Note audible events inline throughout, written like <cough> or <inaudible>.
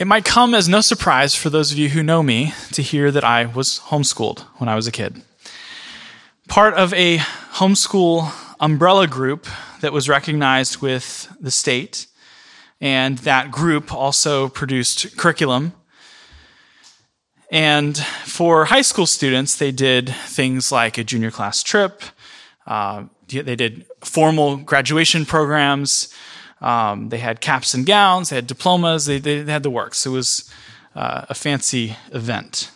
It might come as no surprise for those of you who know me to hear that I was homeschooled when I was a kid. Part of a homeschool umbrella group that was recognized with the state, and that group also produced curriculum. And for high school students, they did things like a junior class trip, uh, they did formal graduation programs. Um, they had caps and gowns. They had diplomas. They, they had the works. It was uh, a fancy event.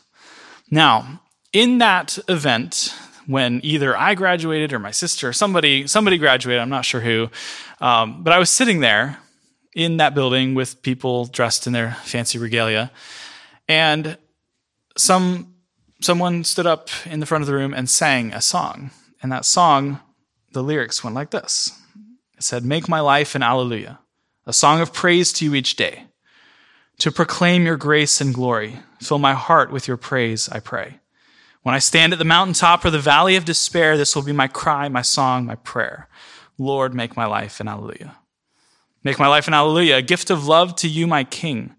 Now, in that event, when either I graduated or my sister or somebody somebody graduated, I'm not sure who, um, but I was sitting there in that building with people dressed in their fancy regalia, and some someone stood up in the front of the room and sang a song, and that song the lyrics went like this It said, Make my life an alleluia, a song of praise to you each day. To proclaim your grace and glory, fill my heart with your praise, I pray. When I stand at the mountaintop or the valley of despair, this will be my cry, my song, my prayer. Lord, make my life an alleluia. Make my life an alleluia, a gift of love to you, my King.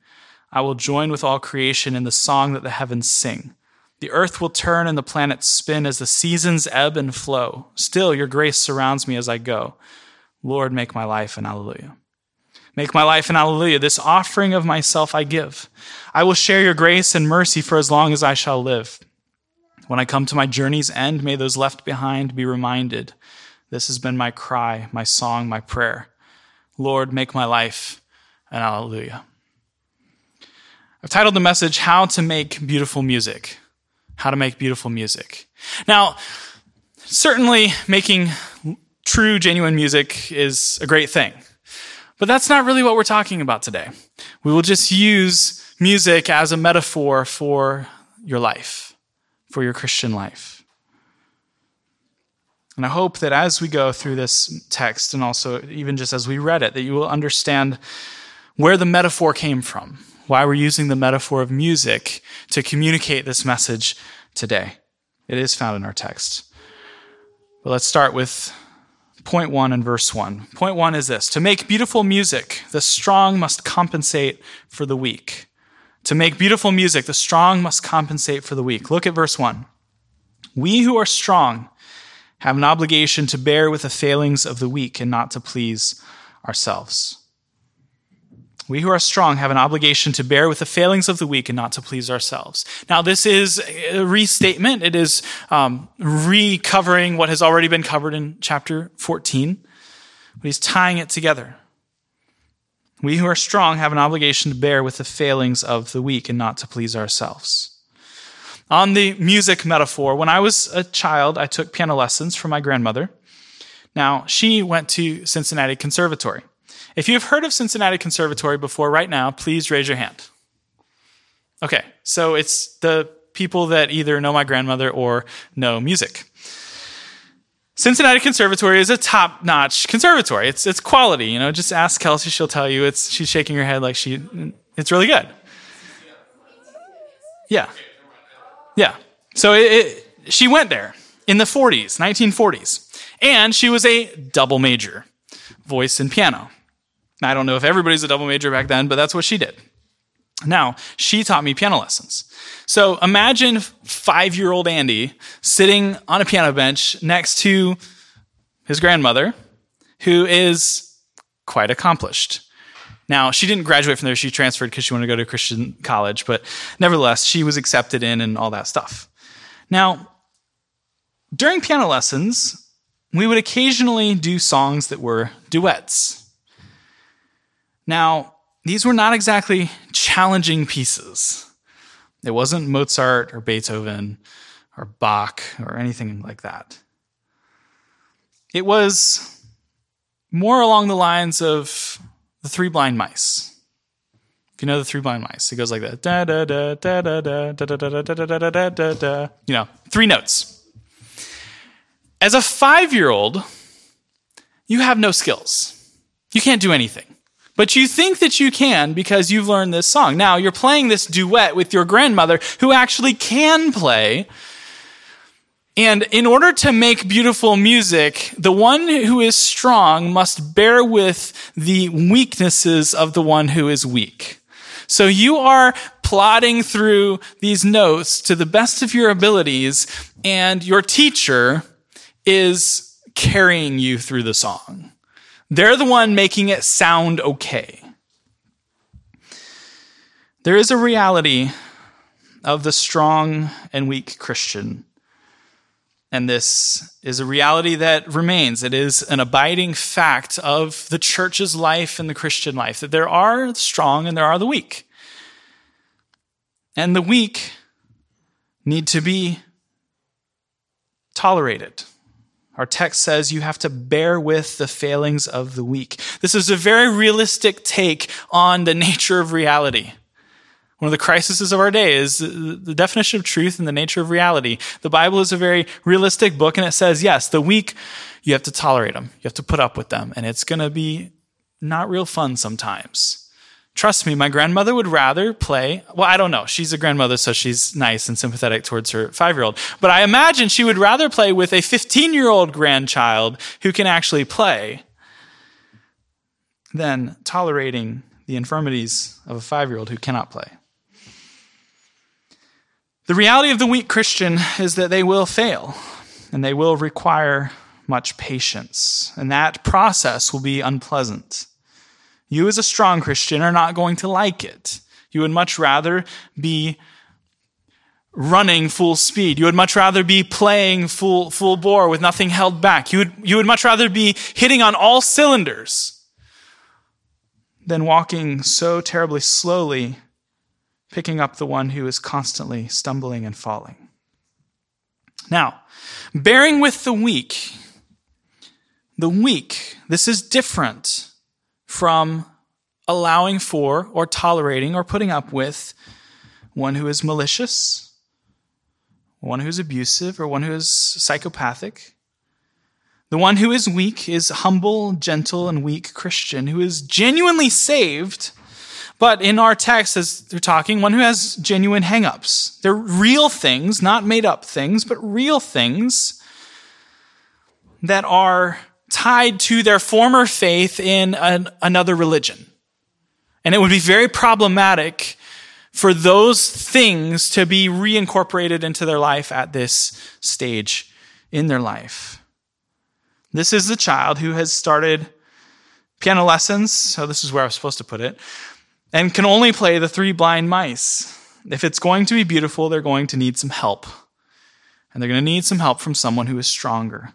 I will join with all creation in the song that the heavens sing. The earth will turn and the planets spin as the seasons ebb and flow. Still, your grace surrounds me as I go. Lord, make my life an alleluia. Make my life an alleluia. This offering of myself I give. I will share your grace and mercy for as long as I shall live. When I come to my journey's end, may those left behind be reminded. This has been my cry, my song, my prayer. Lord, make my life an alleluia. I've titled the message, How to Make Beautiful Music how to make beautiful music. Now, certainly making true, genuine music is a great thing. But that's not really what we're talking about today. We will just use music as a metaphor for your life, for your Christian life. And I hope that as we go through this text, and also even just as we read it, that you will understand where the metaphor came from, why we're using the metaphor of music to communicate this message today. It is found in our text. But let's start with point one and verse one. Point one is this To make beautiful music, the strong must compensate for the weak. To make beautiful music, the strong must compensate for the weak. Look at verse one. We who are strong have an obligation to bear with the failings of the weak and not to please ourselves. We who are strong have an obligation to bear with the failings of the weak and not to please ourselves. Now, this is a restatement. It is um, recovering what has already been covered in chapter 14, but he's tying it together. We who are strong have an obligation to bear with the failings of the weak and not to please ourselves. On the music metaphor, when I was a child, I took piano lessons from my grandmother. Now, she went to Cincinnati Conservatory. If you've heard of Cincinnati Conservatory before right now, please raise your hand. Okay, so it's the people that either know my grandmother or know music. Cincinnati Conservatory is a top-notch conservatory. It's it's quality. You know, just ask Kelsey; she'll tell you. It's she's shaking her head like she. It's really good. Yeah, yeah. So it, it, she went there in the 40s, 1940s, and she was a double major, voice and piano. I don't know if everybody's a double major back then, but that's what she did. Now, she taught me piano lessons. So imagine five year old Andy sitting on a piano bench next to his grandmother, who is quite accomplished. Now, she didn't graduate from there. She transferred because she wanted to go to Christian college, but nevertheless, she was accepted in and all that stuff. Now, during piano lessons, we would occasionally do songs that were duets. Now, these were not exactly challenging pieces. It wasn't Mozart or Beethoven or Bach or anything like that. It was more along the lines of the Three Blind Mice. If you know the Three Blind Mice, it goes like that. Da da da da da da da da da da da da da da. You know, three notes. As a five-year-old, you have no skills. You can't do anything. But you think that you can because you've learned this song. Now, you're playing this duet with your grandmother who actually can play. And in order to make beautiful music, the one who is strong must bear with the weaknesses of the one who is weak. So you are plodding through these notes to the best of your abilities, and your teacher is carrying you through the song. They're the one making it sound okay. There is a reality of the strong and weak Christian. And this is a reality that remains. It is an abiding fact of the church's life and the Christian life that there are the strong and there are the weak. And the weak need to be tolerated. Our text says you have to bear with the failings of the weak. This is a very realistic take on the nature of reality. One of the crises of our day is the definition of truth and the nature of reality. The Bible is a very realistic book, and it says, yes, the weak, you have to tolerate them. You have to put up with them, and it's going to be not real fun sometimes. Trust me, my grandmother would rather play. Well, I don't know. She's a grandmother, so she's nice and sympathetic towards her five year old. But I imagine she would rather play with a 15 year old grandchild who can actually play than tolerating the infirmities of a five year old who cannot play. The reality of the weak Christian is that they will fail and they will require much patience, and that process will be unpleasant. You, as a strong Christian, are not going to like it. You would much rather be running full speed. You would much rather be playing full, full bore with nothing held back. You would, you would much rather be hitting on all cylinders than walking so terribly slowly, picking up the one who is constantly stumbling and falling. Now, bearing with the weak, the weak, this is different from allowing for or tolerating or putting up with one who is malicious, one who is abusive, or one who is psychopathic. The one who is weak is humble, gentle, and weak Christian who is genuinely saved. But in our text, as they're talking, one who has genuine hangups. They're real things, not made up things, but real things that are tied to their former faith in an, another religion. And it would be very problematic for those things to be reincorporated into their life at this stage in their life. This is the child who has started piano lessons, so this is where I was supposed to put it, and can only play the three blind mice. If it's going to be beautiful, they're going to need some help. And they're going to need some help from someone who is stronger.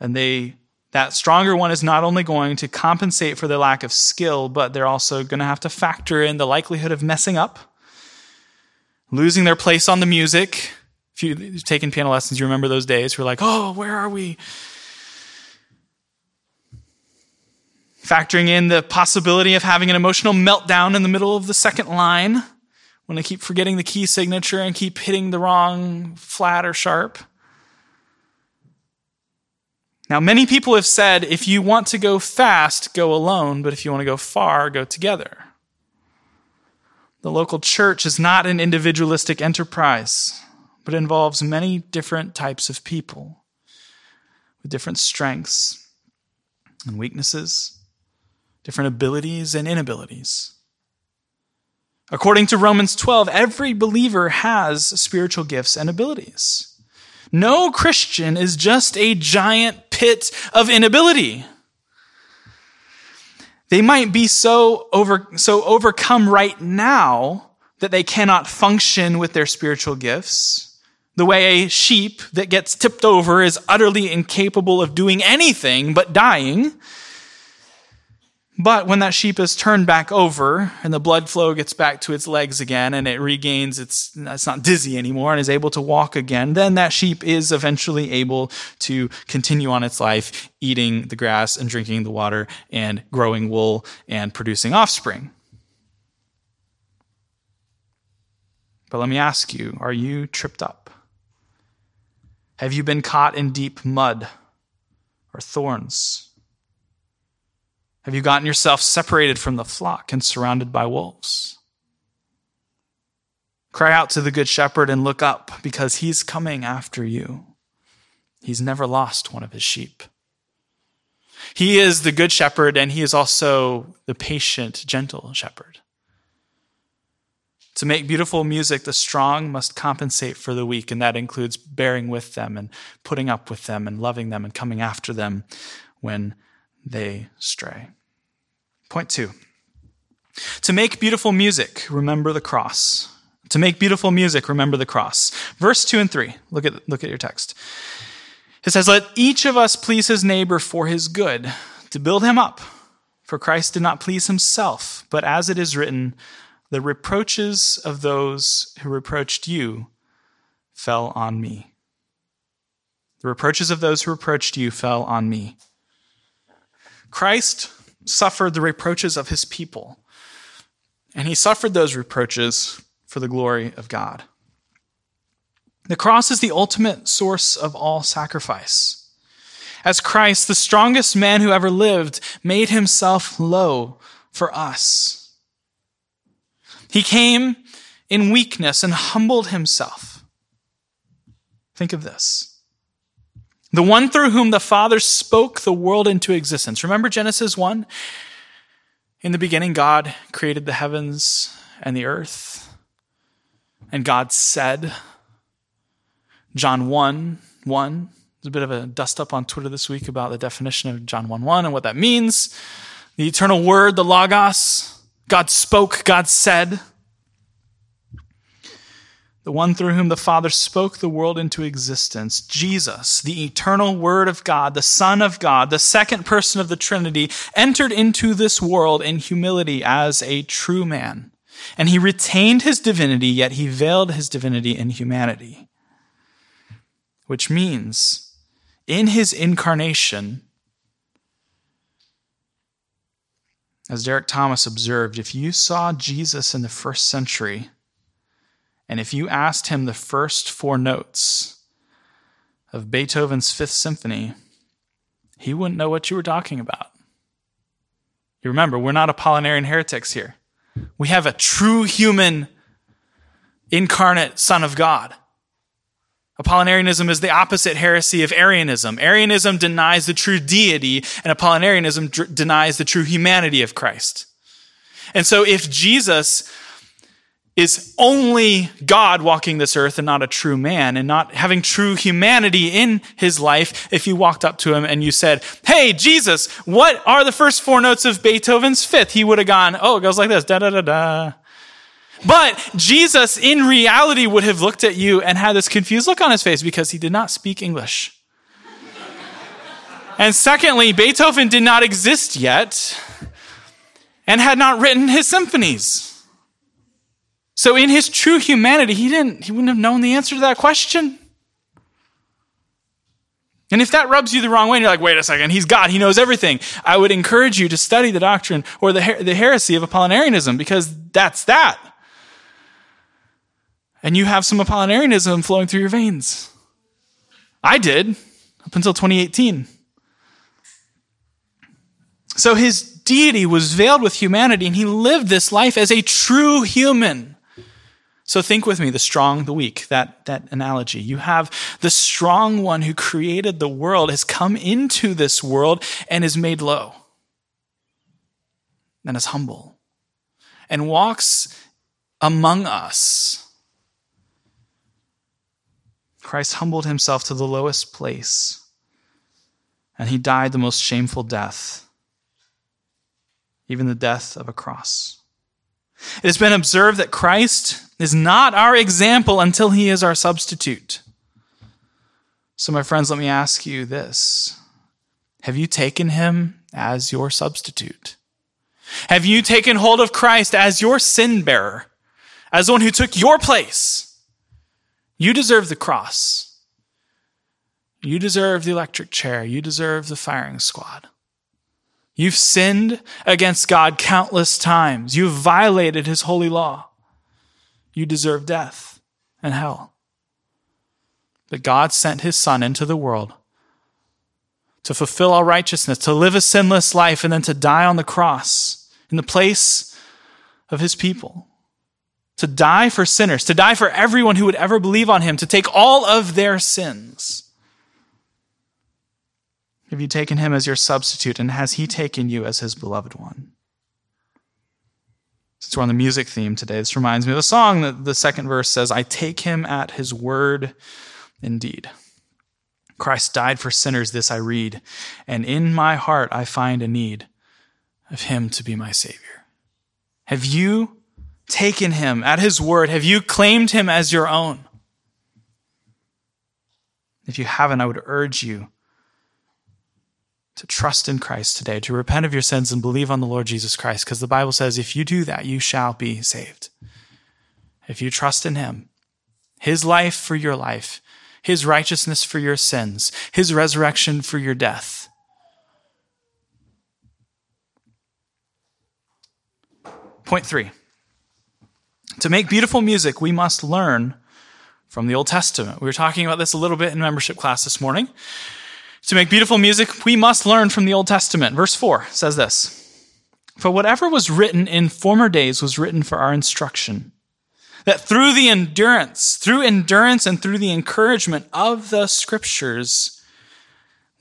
And they that stronger one is not only going to compensate for their lack of skill, but they're also going to have to factor in the likelihood of messing up, losing their place on the music. If you've taken piano lessons, you remember those days. We're like, oh, where are we? Factoring in the possibility of having an emotional meltdown in the middle of the second line when they keep forgetting the key signature and keep hitting the wrong flat or sharp. Now, many people have said if you want to go fast, go alone, but if you want to go far, go together. The local church is not an individualistic enterprise, but involves many different types of people with different strengths and weaknesses, different abilities and inabilities. According to Romans 12, every believer has spiritual gifts and abilities. No Christian is just a giant pit of inability. They might be so over, so overcome right now that they cannot function with their spiritual gifts. The way a sheep that gets tipped over is utterly incapable of doing anything but dying. But when that sheep is turned back over and the blood flow gets back to its legs again and it regains its, it's not dizzy anymore and is able to walk again, then that sheep is eventually able to continue on its life eating the grass and drinking the water and growing wool and producing offspring. But let me ask you, are you tripped up? Have you been caught in deep mud or thorns? Have you gotten yourself separated from the flock and surrounded by wolves? Cry out to the Good Shepherd and look up because he's coming after you. He's never lost one of his sheep. He is the Good Shepherd and he is also the patient, gentle shepherd. To make beautiful music, the strong must compensate for the weak, and that includes bearing with them and putting up with them and loving them and coming after them when they stray. Point two. To make beautiful music, remember the cross. To make beautiful music, remember the cross. Verse 2 and 3. Look at, look at your text. It says, Let each of us please his neighbor for his good, to build him up. For Christ did not please himself, but as it is written, the reproaches of those who reproached you fell on me. The reproaches of those who reproached you fell on me. Christ suffered the reproaches of his people, and he suffered those reproaches for the glory of God. The cross is the ultimate source of all sacrifice. As Christ, the strongest man who ever lived, made himself low for us. He came in weakness and humbled himself. Think of this. The one through whom the Father spoke the world into existence. Remember Genesis 1? In the beginning, God created the heavens and the earth. And God said, John 1 1. There's a bit of a dust up on Twitter this week about the definition of John 1 1 and what that means. The eternal word, the Logos, God spoke, God said. The one through whom the Father spoke the world into existence, Jesus, the eternal Word of God, the Son of God, the second person of the Trinity, entered into this world in humility as a true man. And he retained his divinity, yet he veiled his divinity in humanity. Which means, in his incarnation, As Derek Thomas observed, if you saw Jesus in the first century, and if you asked him the first four notes of Beethoven's Fifth Symphony, he wouldn't know what you were talking about. You remember, we're not Apollinarian heretics here. We have a true human incarnate Son of God. Apollinarianism is the opposite heresy of Arianism. Arianism denies the true deity, and Apollinarianism d- denies the true humanity of Christ. And so if Jesus is only God walking this earth and not a true man and not having true humanity in his life, if you walked up to him and you said, Hey, Jesus, what are the first four notes of Beethoven's fifth? He would have gone, Oh, it goes like this, da da da da. But Jesus, in reality, would have looked at you and had this confused look on his face because he did not speak English. <laughs> and secondly, Beethoven did not exist yet and had not written his symphonies. So in his true humanity, he didn't he wouldn't have known the answer to that question. And if that rubs you the wrong way, and you're like, wait a second, he's God, he knows everything. I would encourage you to study the doctrine or the, her- the heresy of Apollinarianism because that's that and you have some Apollinarianism flowing through your veins. I did up until 2018. So his deity was veiled with humanity, and he lived this life as a true human. So think with me the strong, the weak, that, that analogy. You have the strong one who created the world, has come into this world and is made low and is humble and walks among us Christ humbled himself to the lowest place, and he died the most shameful death, even the death of a cross. It has been observed that Christ is not our example until he is our substitute. So, my friends, let me ask you this Have you taken him as your substitute? Have you taken hold of Christ as your sin bearer, as one who took your place? You deserve the cross. You deserve the electric chair. You deserve the firing squad. You've sinned against God countless times. You've violated his holy law. You deserve death and hell. But God sent his son into the world to fulfill all righteousness, to live a sinless life, and then to die on the cross in the place of his people to die for sinners, to die for everyone who would ever believe on him, to take all of their sins. Have you taken him as your substitute, and has he taken you as his beloved one? Since we're on the music theme today, this reminds me of a song that the second verse says, I take him at his word indeed. Christ died for sinners, this I read, and in my heart I find a need of him to be my Savior. Have you taken him at his word? Have you claimed him as your own? If you haven't, I would urge you to trust in Christ today, to repent of your sins and believe on the Lord Jesus Christ, because the Bible says if you do that, you shall be saved. If you trust in Him, His life for your life, His righteousness for your sins, His resurrection for your death. Point three. To make beautiful music, we must learn from the Old Testament. We were talking about this a little bit in membership class this morning. To make beautiful music, we must learn from the Old Testament. Verse 4 says this For whatever was written in former days was written for our instruction, that through the endurance, through endurance and through the encouragement of the scriptures,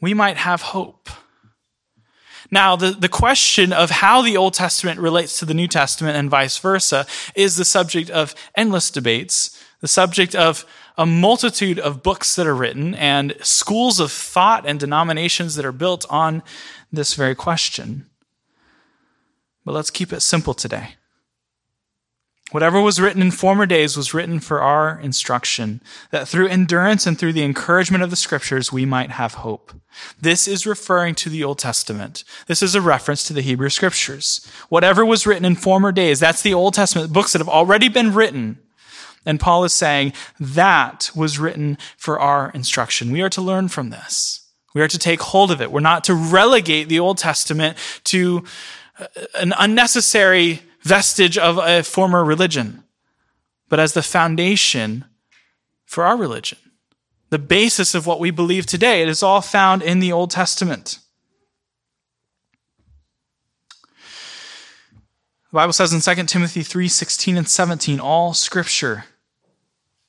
we might have hope. Now, the, the question of how the Old Testament relates to the New Testament and vice versa is the subject of endless debates, the subject of a multitude of books that are written and schools of thought and denominations that are built on this very question. But let's keep it simple today. Whatever was written in former days was written for our instruction, that through endurance and through the encouragement of the scriptures we might have hope. This is referring to the Old Testament. This is a reference to the Hebrew scriptures. Whatever was written in former days, that's the Old Testament books that have already been written and Paul is saying that was written for our instruction. We are to learn from this. We are to take hold of it. We're not to relegate the Old Testament to uh, an unnecessary vestige of a former religion, but as the foundation for our religion. The basis of what we believe today. It is all found in the Old Testament. The Bible says in 2 Timothy 3 16 and 17, all scripture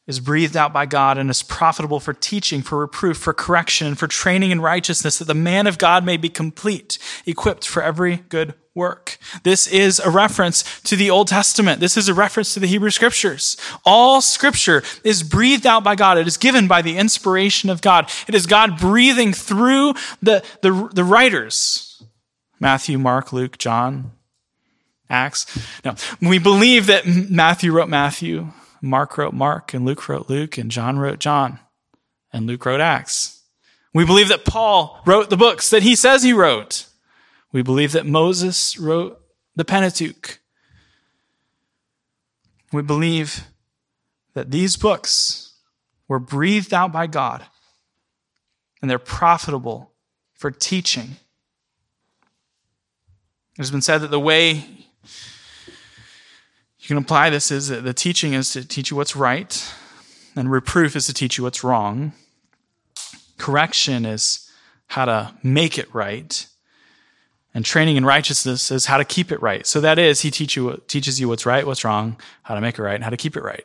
is breathed out by God and is profitable for teaching, for reproof, for correction, and for training in righteousness, that the man of God may be complete, equipped for every good work. This is a reference to the Old Testament. This is a reference to the Hebrew scriptures. All scripture is breathed out by God. It is given by the inspiration of God. It is God breathing through the, the, the writers. Matthew, Mark, Luke, John, Acts. No, we believe that Matthew wrote Matthew. Mark wrote Mark, and Luke wrote Luke, and John wrote John, and Luke wrote Acts. We believe that Paul wrote the books that he says he wrote. We believe that Moses wrote the Pentateuch. We believe that these books were breathed out by God and they're profitable for teaching. It has been said that the way you can apply this is that the teaching is to teach you what's right, and reproof is to teach you what's wrong. Correction is how to make it right. And training in righteousness is how to keep it right. So that is, he teach you, teaches you what's right, what's wrong, how to make it right, and how to keep it right.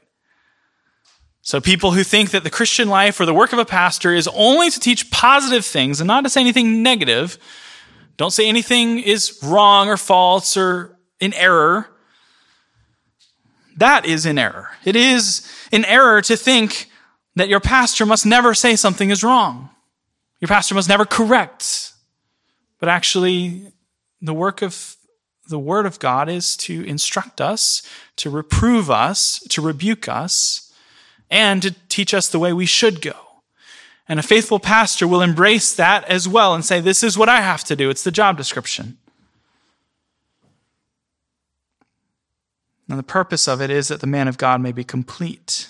So people who think that the Christian life or the work of a pastor is only to teach positive things and not to say anything negative, don't say anything is wrong or false or in error, that is in error. It is in error to think that your pastor must never say something is wrong. Your pastor must never correct. But actually, the work of the Word of God is to instruct us, to reprove us, to rebuke us, and to teach us the way we should go. And a faithful pastor will embrace that as well and say, This is what I have to do. It's the job description. And the purpose of it is that the man of God may be complete,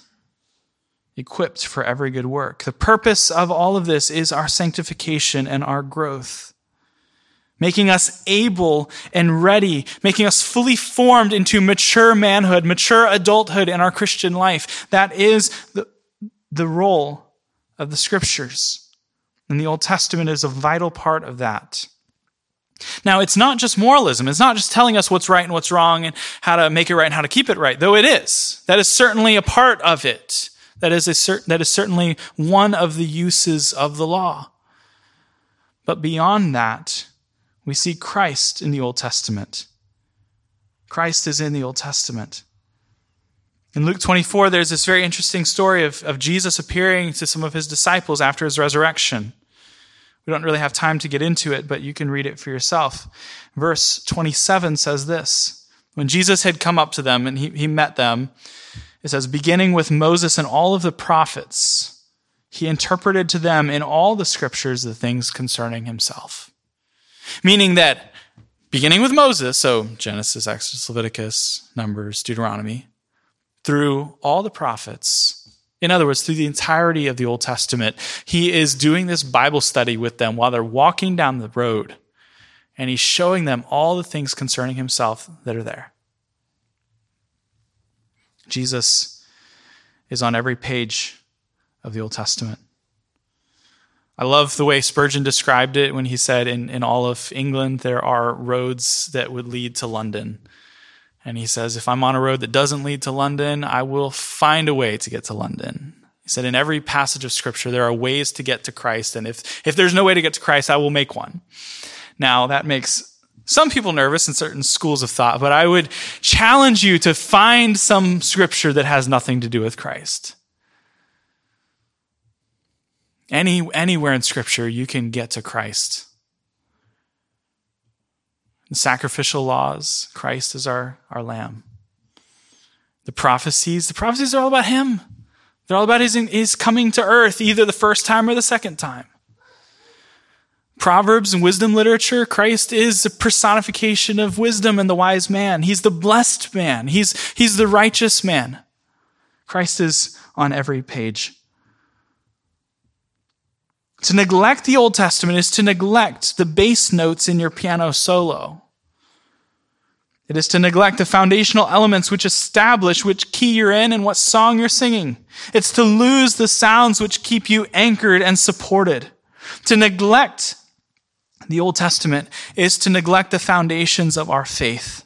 equipped for every good work. The purpose of all of this is our sanctification and our growth, making us able and ready, making us fully formed into mature manhood, mature adulthood in our Christian life. That is the, the role of the scriptures. And the Old Testament is a vital part of that. Now, it's not just moralism. It's not just telling us what's right and what's wrong and how to make it right and how to keep it right, though it is. That is certainly a part of it. That is, a cert- that is certainly one of the uses of the law. But beyond that, we see Christ in the Old Testament Christ is in the Old Testament. In Luke 24, there's this very interesting story of, of Jesus appearing to some of his disciples after his resurrection. We don't really have time to get into it, but you can read it for yourself. Verse 27 says this When Jesus had come up to them and he, he met them, it says, beginning with Moses and all of the prophets, he interpreted to them in all the scriptures the things concerning himself. Meaning that beginning with Moses, so Genesis, Exodus, Leviticus, Numbers, Deuteronomy, through all the prophets, in other words, through the entirety of the Old Testament, he is doing this Bible study with them while they're walking down the road, and he's showing them all the things concerning himself that are there. Jesus is on every page of the Old Testament. I love the way Spurgeon described it when he said, in, in all of England, there are roads that would lead to London. And he says, if I'm on a road that doesn't lead to London, I will find a way to get to London. He said, in every passage of scripture, there are ways to get to Christ. And if, if there's no way to get to Christ, I will make one. Now, that makes some people nervous in certain schools of thought, but I would challenge you to find some scripture that has nothing to do with Christ. Any, anywhere in scripture, you can get to Christ. The sacrificial laws, Christ is our, our lamb. The prophecies, the prophecies are all about him. They're all about his, his coming to earth, either the first time or the second time. Proverbs and wisdom literature, Christ is a personification of wisdom and the wise man. He's the blessed man. He's, he's the righteous man. Christ is on every page. To neglect the Old Testament is to neglect the bass notes in your piano solo. It is to neglect the foundational elements which establish which key you're in and what song you're singing. It's to lose the sounds which keep you anchored and supported. To neglect the Old Testament is to neglect the foundations of our faith.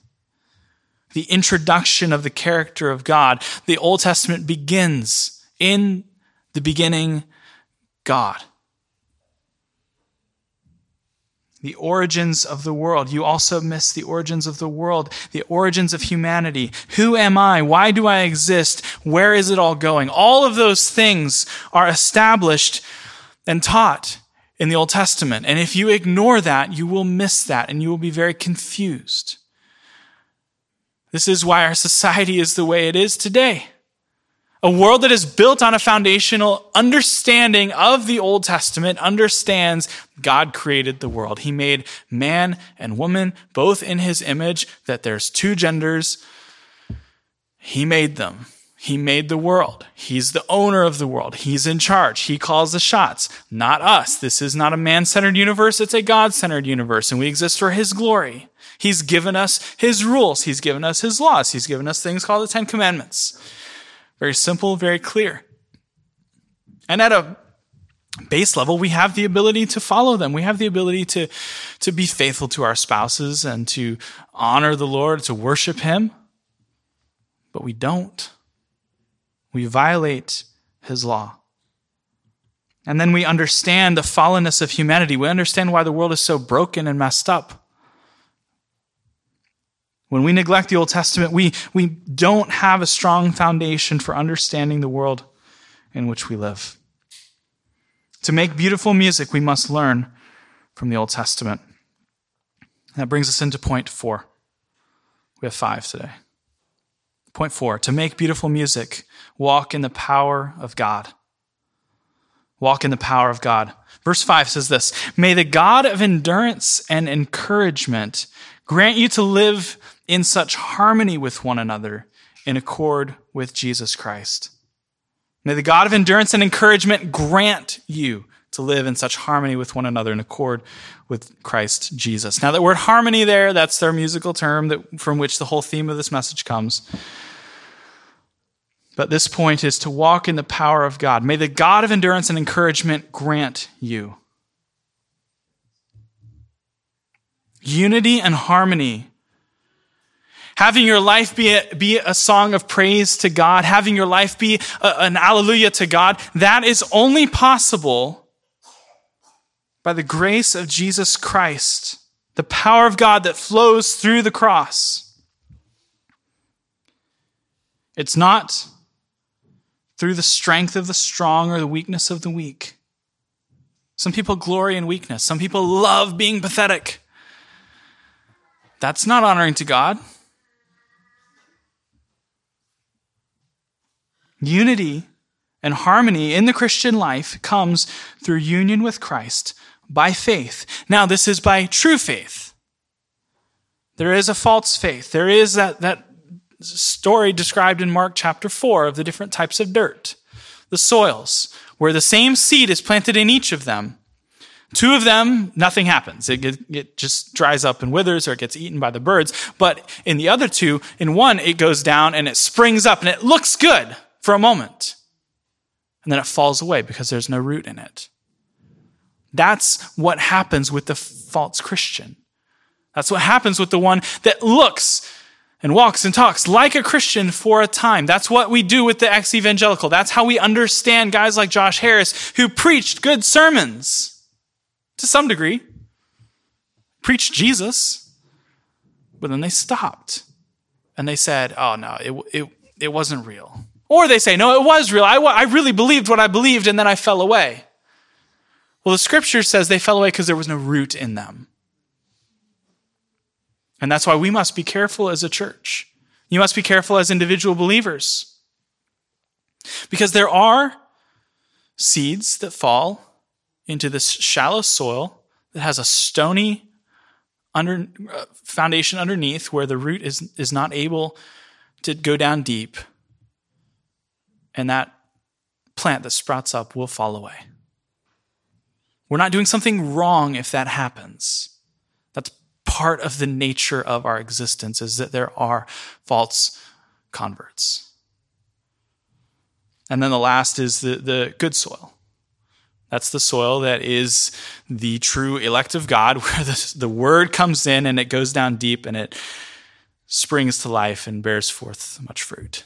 The introduction of the character of God. The Old Testament begins in the beginning, God. The origins of the world. You also miss the origins of the world, the origins of humanity. Who am I? Why do I exist? Where is it all going? All of those things are established and taught in the Old Testament. And if you ignore that, you will miss that and you will be very confused. This is why our society is the way it is today. A world that is built on a foundational understanding of the Old Testament understands God created the world. He made man and woman both in his image, that there's two genders. He made them. He made the world. He's the owner of the world. He's in charge. He calls the shots, not us. This is not a man centered universe. It's a God centered universe, and we exist for His glory. He's given us His rules. He's given us His laws. He's given us things called the Ten Commandments. Very simple, very clear. And at a base level, we have the ability to follow them. We have the ability to, to be faithful to our spouses and to honor the Lord, to worship Him. But we don't. We violate his law. And then we understand the fallenness of humanity. We understand why the world is so broken and messed up. When we neglect the Old Testament, we, we don't have a strong foundation for understanding the world in which we live. To make beautiful music, we must learn from the Old Testament. That brings us into point four. We have five today. Point four to make beautiful music, walk in the power of God. Walk in the power of God. Verse 5 says this May the God of endurance and encouragement grant you to live in such harmony with one another in accord with Jesus Christ. May the God of endurance and encouragement grant you to live in such harmony with one another in accord with Christ Jesus. Now, that word harmony there, that's their musical term that, from which the whole theme of this message comes. But this point is to walk in the power of God. May the God of endurance and encouragement grant you unity and harmony. Having your life be a, be a song of praise to God, having your life be a, an alleluia to God, that is only possible by the grace of Jesus Christ, the power of God that flows through the cross. It's not through the strength of the strong or the weakness of the weak. Some people glory in weakness. Some people love being pathetic. That's not honoring to God. Unity and harmony in the Christian life comes through union with Christ by faith. Now, this is by true faith. There is a false faith. There is that, that story described in Mark chapter 4 of the different types of dirt, the soils, where the same seed is planted in each of them. Two of them, nothing happens. It, it, just dries up and withers or it gets eaten by the birds. But in the other two, in one, it goes down and it springs up and it looks good for a moment. And then it falls away because there's no root in it. That's what happens with the false Christian. That's what happens with the one that looks and walks and talks like a Christian for a time. That's what we do with the ex evangelical. That's how we understand guys like Josh Harris who preached good sermons to some degree, preached Jesus, but then they stopped and they said, oh no, it, it, it wasn't real. Or they say, no, it was real. I, I really believed what I believed and then I fell away. Well, the scripture says they fell away because there was no root in them. And that's why we must be careful as a church. You must be careful as individual believers. Because there are seeds that fall into this shallow soil that has a stony under, uh, foundation underneath where the root is, is not able to go down deep and that plant that sprouts up will fall away. We're not doing something wrong if that happens. That's part of the nature of our existence is that there are false converts. And then the last is the, the good soil. That's the soil that is the true elect of God, <laughs> where the, the word comes in and it goes down deep and it springs to life and bears forth much fruit.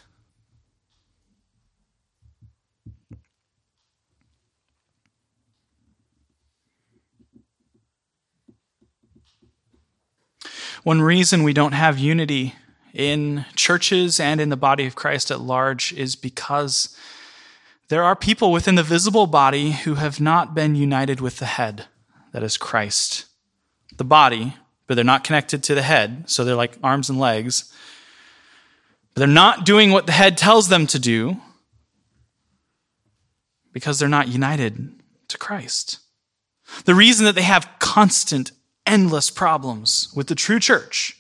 One reason we don't have unity in churches and in the body of Christ at large is because there are people within the visible body who have not been united with the head, that is Christ. The body, but they're not connected to the head, so they're like arms and legs. But they're not doing what the head tells them to do because they're not united to Christ. The reason that they have constant endless problems with the true church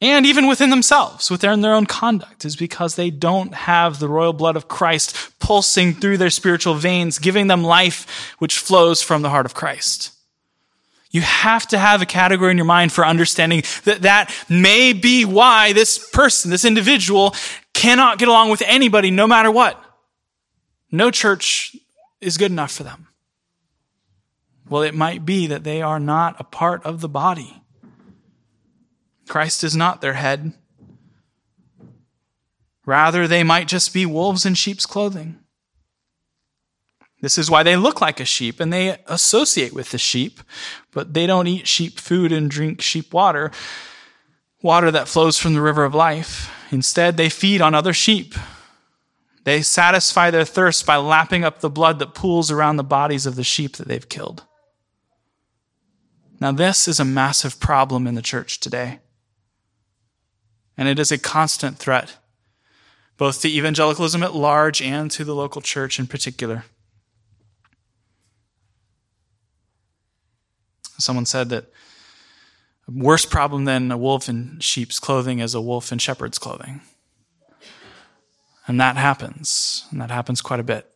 and even within themselves, within their own conduct, is because they don't have the royal blood of Christ pulsing through their spiritual veins, giving them life which flows from the heart of Christ. You have to have a category in your mind for understanding that that may be why this person, this individual, cannot get along with anybody no matter what. No church is good enough for them. Well, it might be that they are not a part of the body. Christ is not their head. Rather, they might just be wolves in sheep's clothing. This is why they look like a sheep and they associate with the sheep, but they don't eat sheep food and drink sheep water, water that flows from the river of life. Instead, they feed on other sheep. They satisfy their thirst by lapping up the blood that pools around the bodies of the sheep that they've killed. Now, this is a massive problem in the church today. And it is a constant threat, both to evangelicalism at large and to the local church in particular. Someone said that a worse problem than a wolf in sheep's clothing is a wolf in shepherd's clothing. And that happens, and that happens quite a bit.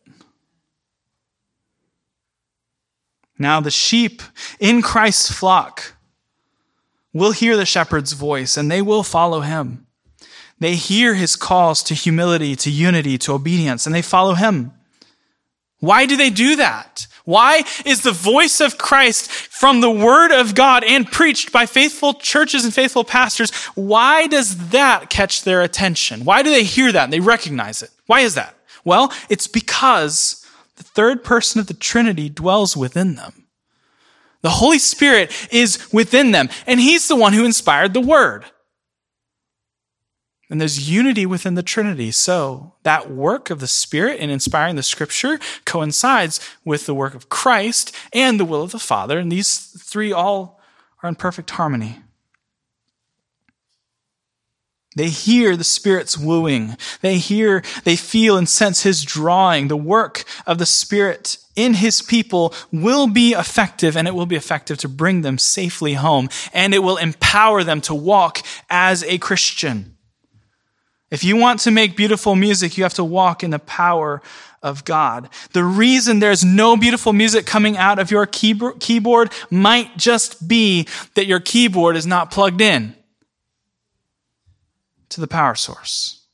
Now the sheep in Christ's flock will hear the shepherd's voice and they will follow him. They hear his calls to humility, to unity, to obedience, and they follow him. Why do they do that? Why is the voice of Christ from the word of God and preached by faithful churches and faithful pastors? Why does that catch their attention? Why do they hear that and they recognize it? Why is that? Well, it's because third person of the Trinity dwells within them. The Holy Spirit is within them, and He's the one who inspired the Word. And there's unity within the Trinity. So that work of the Spirit in inspiring the Scripture coincides with the work of Christ and the will of the Father. And these three all are in perfect harmony. They hear the Spirit's wooing. They hear, they feel and sense His drawing. The work of the Spirit in His people will be effective and it will be effective to bring them safely home and it will empower them to walk as a Christian. If you want to make beautiful music, you have to walk in the power of God. The reason there's no beautiful music coming out of your keyboard might just be that your keyboard is not plugged in to the power source.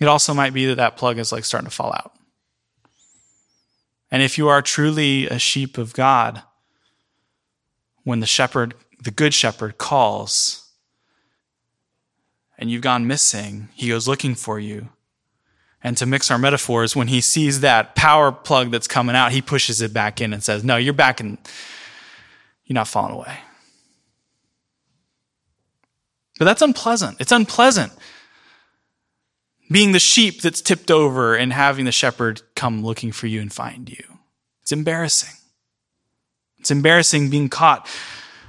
It also might be that that plug is like starting to fall out. And if you are truly a sheep of God, when the shepherd the good shepherd calls and you've gone missing, he goes looking for you. And to mix our metaphors, when he sees that power plug that's coming out, he pushes it back in and says, No, you're back and you're not falling away. But that's unpleasant. It's unpleasant being the sheep that's tipped over and having the shepherd come looking for you and find you. It's embarrassing. It's embarrassing being caught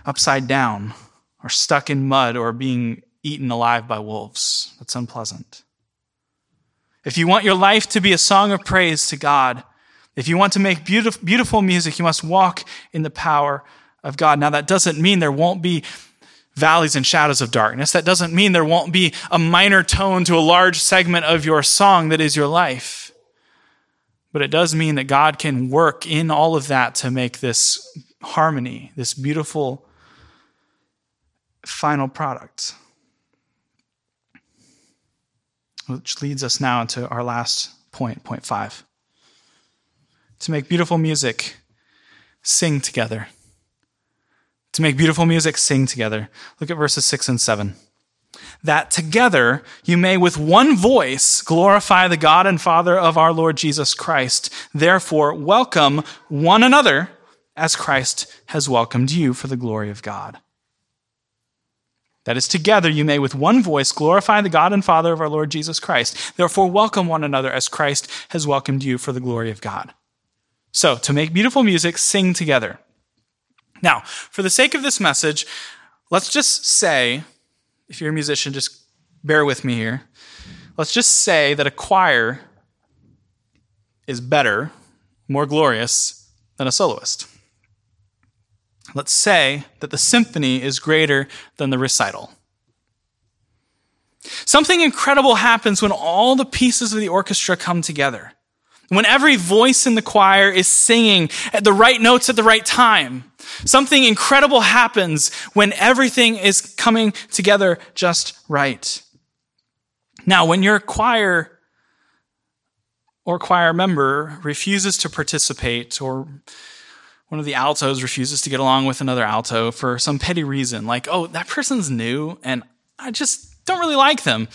upside down or stuck in mud or being eaten alive by wolves. That's unpleasant. If you want your life to be a song of praise to God, if you want to make beautiful, beautiful music, you must walk in the power of God. Now, that doesn't mean there won't be valleys and shadows of darkness. That doesn't mean there won't be a minor tone to a large segment of your song that is your life. But it does mean that God can work in all of that to make this harmony, this beautiful final product. Which leads us now into our last point, point five. To make beautiful music, sing together. To make beautiful music, sing together. Look at verses six and seven. That together you may with one voice glorify the God and Father of our Lord Jesus Christ. Therefore, welcome one another as Christ has welcomed you for the glory of God. That is, together you may with one voice glorify the God and Father of our Lord Jesus Christ. Therefore, welcome one another as Christ has welcomed you for the glory of God. So, to make beautiful music, sing together. Now, for the sake of this message, let's just say, if you're a musician, just bear with me here. Let's just say that a choir is better, more glorious than a soloist. Let's say that the symphony is greater than the recital. Something incredible happens when all the pieces of the orchestra come together. When every voice in the choir is singing at the right notes at the right time. Something incredible happens when everything is coming together just right. Now, when your choir or choir member refuses to participate or one of the altos refuses to get along with another alto for some petty reason, like, oh, that person's new and I just don't really like them.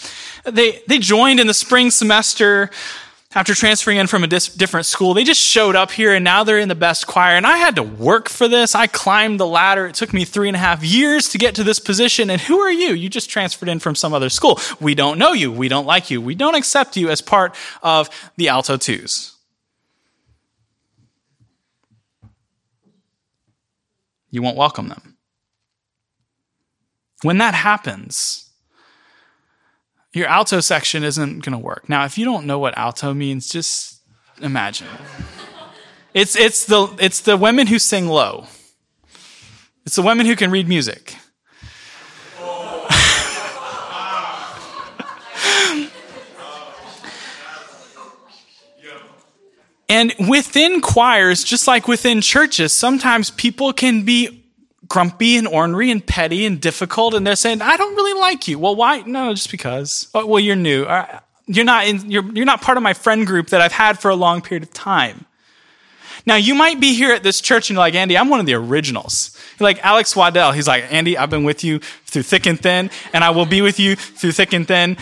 They, they joined in the spring semester after transferring in from a dis- different school. They just showed up here and now they're in the best choir. And I had to work for this. I climbed the ladder. It took me three and a half years to get to this position. And who are you? You just transferred in from some other school. We don't know you. We don't like you. We don't accept you as part of the alto twos. you won't welcome them. When that happens, your alto section isn't going to work. Now, if you don't know what alto means, just imagine. It's, it's, the, it's the women who sing low. It's the women who can read music. <laughs> And within choirs, just like within churches, sometimes people can be grumpy and ornery and petty and difficult, and they're saying, "I don't really like you." Well, why? No, just because. Oh, well, you're new. You're not in, you're, you're not part of my friend group that I've had for a long period of time. Now, you might be here at this church and you're like, Andy, I'm one of the originals. You're like Alex Waddell. He's like, Andy, I've been with you through thick and thin, and I will be with you through thick and thin.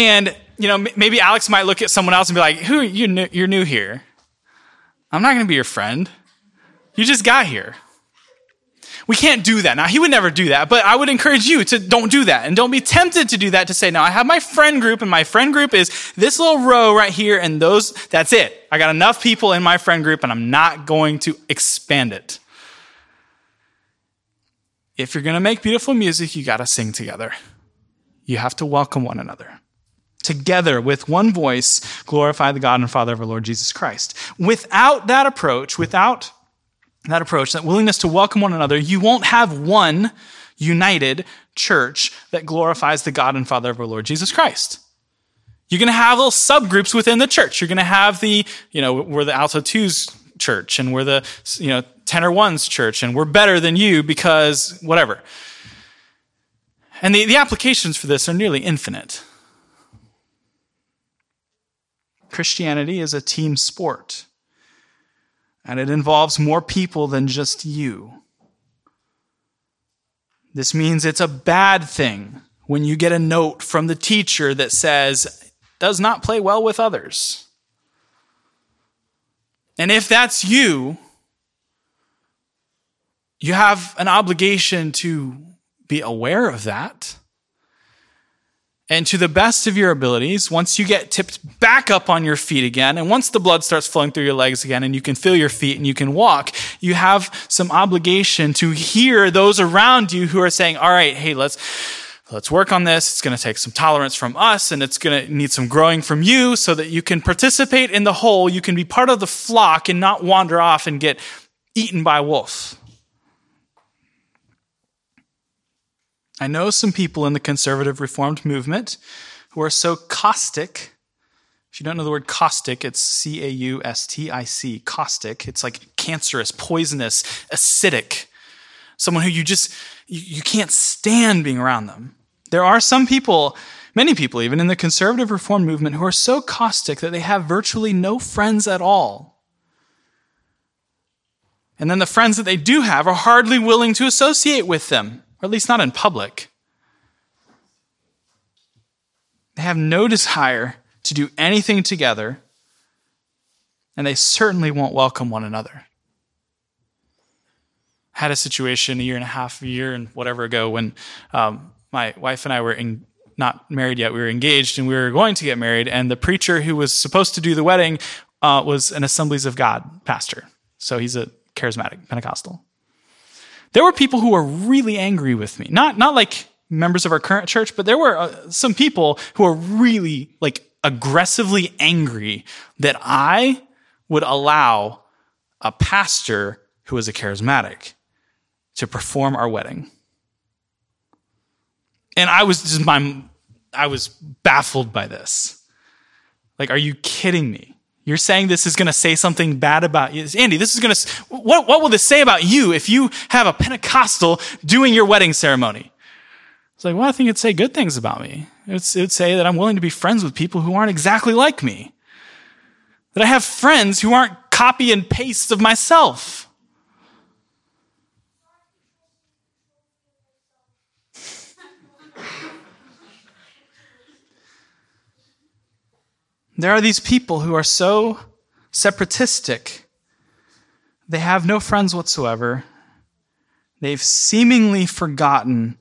And, you know, maybe Alex might look at someone else and be like, who, you new, you're new here. I'm not going to be your friend. You just got here. We can't do that. Now, he would never do that, but I would encourage you to don't do that and don't be tempted to do that to say, now I have my friend group and my friend group is this little row right here and those, that's it. I got enough people in my friend group and I'm not going to expand it. If you're going to make beautiful music, you got to sing together. You have to welcome one another. Together with one voice, glorify the God and Father of our Lord Jesus Christ. Without that approach, without that approach, that willingness to welcome one another, you won't have one united church that glorifies the God and Father of our Lord Jesus Christ. You're going to have little subgroups within the church. You're going to have the, you know, we're the alto twos church and we're the, you know, tenor ones church and we're better than you because whatever. And the, the applications for this are nearly infinite. Christianity is a team sport and it involves more people than just you. This means it's a bad thing when you get a note from the teacher that says, does not play well with others. And if that's you, you have an obligation to be aware of that and to the best of your abilities, once you get tipped back up on your feet again, and once the blood starts flowing through your legs again, and you can feel your feet and you can walk, you have some obligation to hear those around you who are saying, all right, hey, let's, let's work on this. It's going to take some tolerance from us and it's going to need some growing from you so that you can participate in the whole. You can be part of the flock and not wander off and get eaten by wolves. I know some people in the conservative reformed movement who are so caustic. If you don't know the word caustic, it's C A U S T I C, caustic. It's like cancerous, poisonous, acidic. Someone who you just, you, you can't stand being around them. There are some people, many people even in the conservative reform movement, who are so caustic that they have virtually no friends at all. And then the friends that they do have are hardly willing to associate with them or at least not in public. They have no desire to do anything together, and they certainly won't welcome one another. I had a situation a year and a half, a year and whatever ago when um, my wife and I were in, not married yet. We were engaged and we were going to get married, and the preacher who was supposed to do the wedding uh, was an Assemblies of God pastor. So he's a charismatic Pentecostal. There were people who were really angry with me. Not, not like members of our current church, but there were uh, some people who were really like aggressively angry that I would allow a pastor who was a charismatic to perform our wedding. And I was just my I was baffled by this. Like, are you kidding me? You're saying this is going to say something bad about you. Andy, this is going to, what, what will this say about you if you have a Pentecostal doing your wedding ceremony? It's like, well, I think it'd say good things about me. It's, it would say that I'm willing to be friends with people who aren't exactly like me. That I have friends who aren't copy and paste of myself. There are these people who are so separatistic, they have no friends whatsoever. They've seemingly forgotten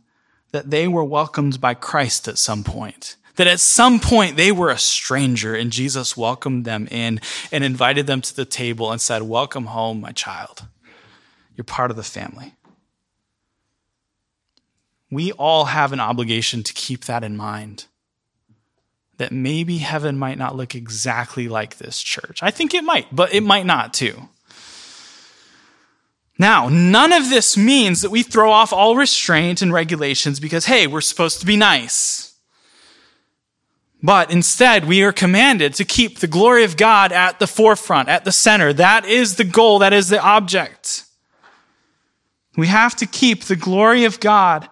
that they were welcomed by Christ at some point. That at some point they were a stranger and Jesus welcomed them in and invited them to the table and said, Welcome home, my child. You're part of the family. We all have an obligation to keep that in mind that maybe heaven might not look exactly like this church. I think it might, but it might not too. Now, none of this means that we throw off all restraint and regulations because, hey, we're supposed to be nice. But instead, we are commanded to keep the glory of God at the forefront, at the center. That is the goal. That is the object. We have to keep the glory of God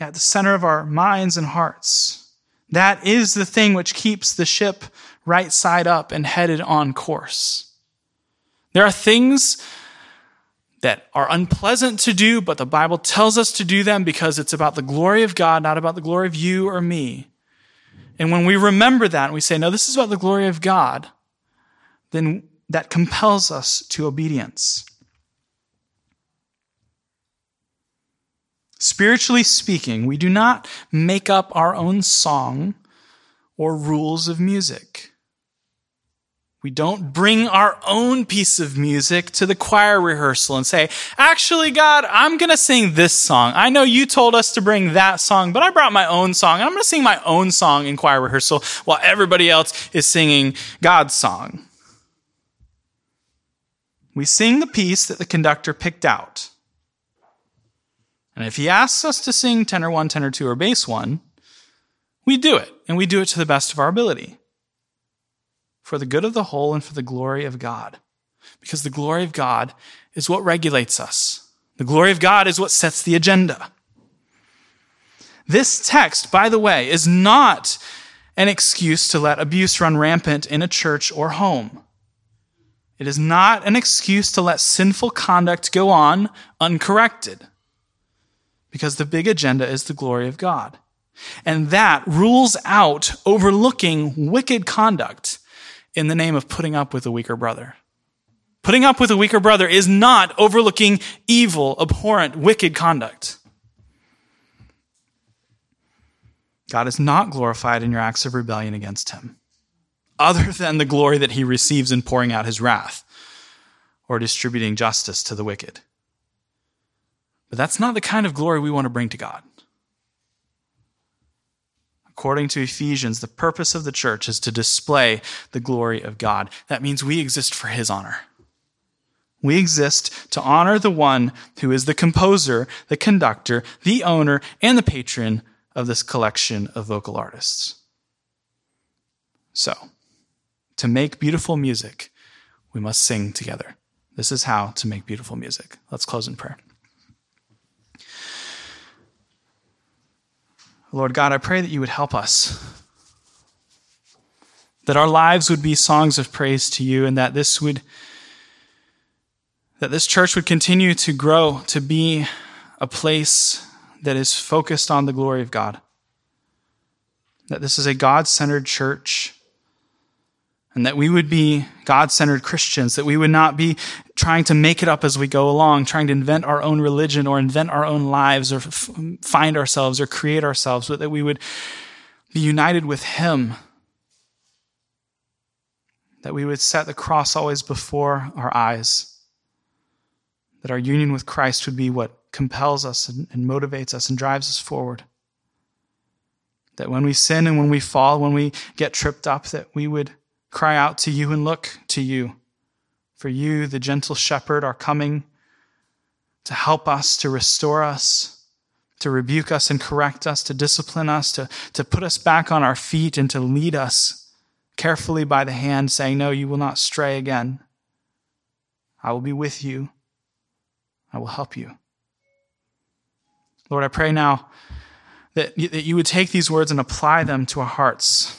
at the center of our minds and hearts. That is the thing which keeps the ship right side up and headed on course. There are things that are unpleasant to do, but the Bible tells us to do them because it's about the glory of God, not about the glory of you or me. And when we remember that and we say, no, this is about the glory of God, then that compels us to obedience. Spiritually speaking, we do not make up our own song or rules of music. We don't bring our own piece of music to the choir rehearsal and say, actually, God, I'm going to sing this song. I know you told us to bring that song, but I brought my own song and I'm going to sing my own song in choir rehearsal while everybody else is singing God's song. We sing the piece that the conductor picked out. And if he asks us to sing tenor one, tenor two, or bass one, we do it, and we do it to the best of our ability for the good of the whole and for the glory of God. Because the glory of God is what regulates us. The glory of God is what sets the agenda. This text, by the way, is not an excuse to let abuse run rampant in a church or home. It is not an excuse to let sinful conduct go on uncorrected. Because the big agenda is the glory of God. And that rules out overlooking wicked conduct in the name of putting up with a weaker brother. Putting up with a weaker brother is not overlooking evil, abhorrent, wicked conduct. God is not glorified in your acts of rebellion against him, other than the glory that he receives in pouring out his wrath or distributing justice to the wicked. But that's not the kind of glory we want to bring to God. According to Ephesians, the purpose of the church is to display the glory of God. That means we exist for His honor. We exist to honor the one who is the composer, the conductor, the owner, and the patron of this collection of vocal artists. So, to make beautiful music, we must sing together. This is how to make beautiful music. Let's close in prayer. Lord God, I pray that you would help us. That our lives would be songs of praise to you and that this would that this church would continue to grow to be a place that is focused on the glory of God. That this is a God-centered church and that we would be God centered Christians, that we would not be trying to make it up as we go along, trying to invent our own religion or invent our own lives or f- find ourselves or create ourselves, but that we would be united with Him. That we would set the cross always before our eyes. That our union with Christ would be what compels us and, and motivates us and drives us forward. That when we sin and when we fall, when we get tripped up, that we would cry out to you and look to you. For you, the gentle shepherd, are coming to help us, to restore us, to rebuke us and correct us, to discipline us, to, to put us back on our feet, and to lead us carefully by the hand, saying, No, you will not stray again. I will be with you. I will help you. Lord, I pray now that, that you would take these words and apply them to our hearts.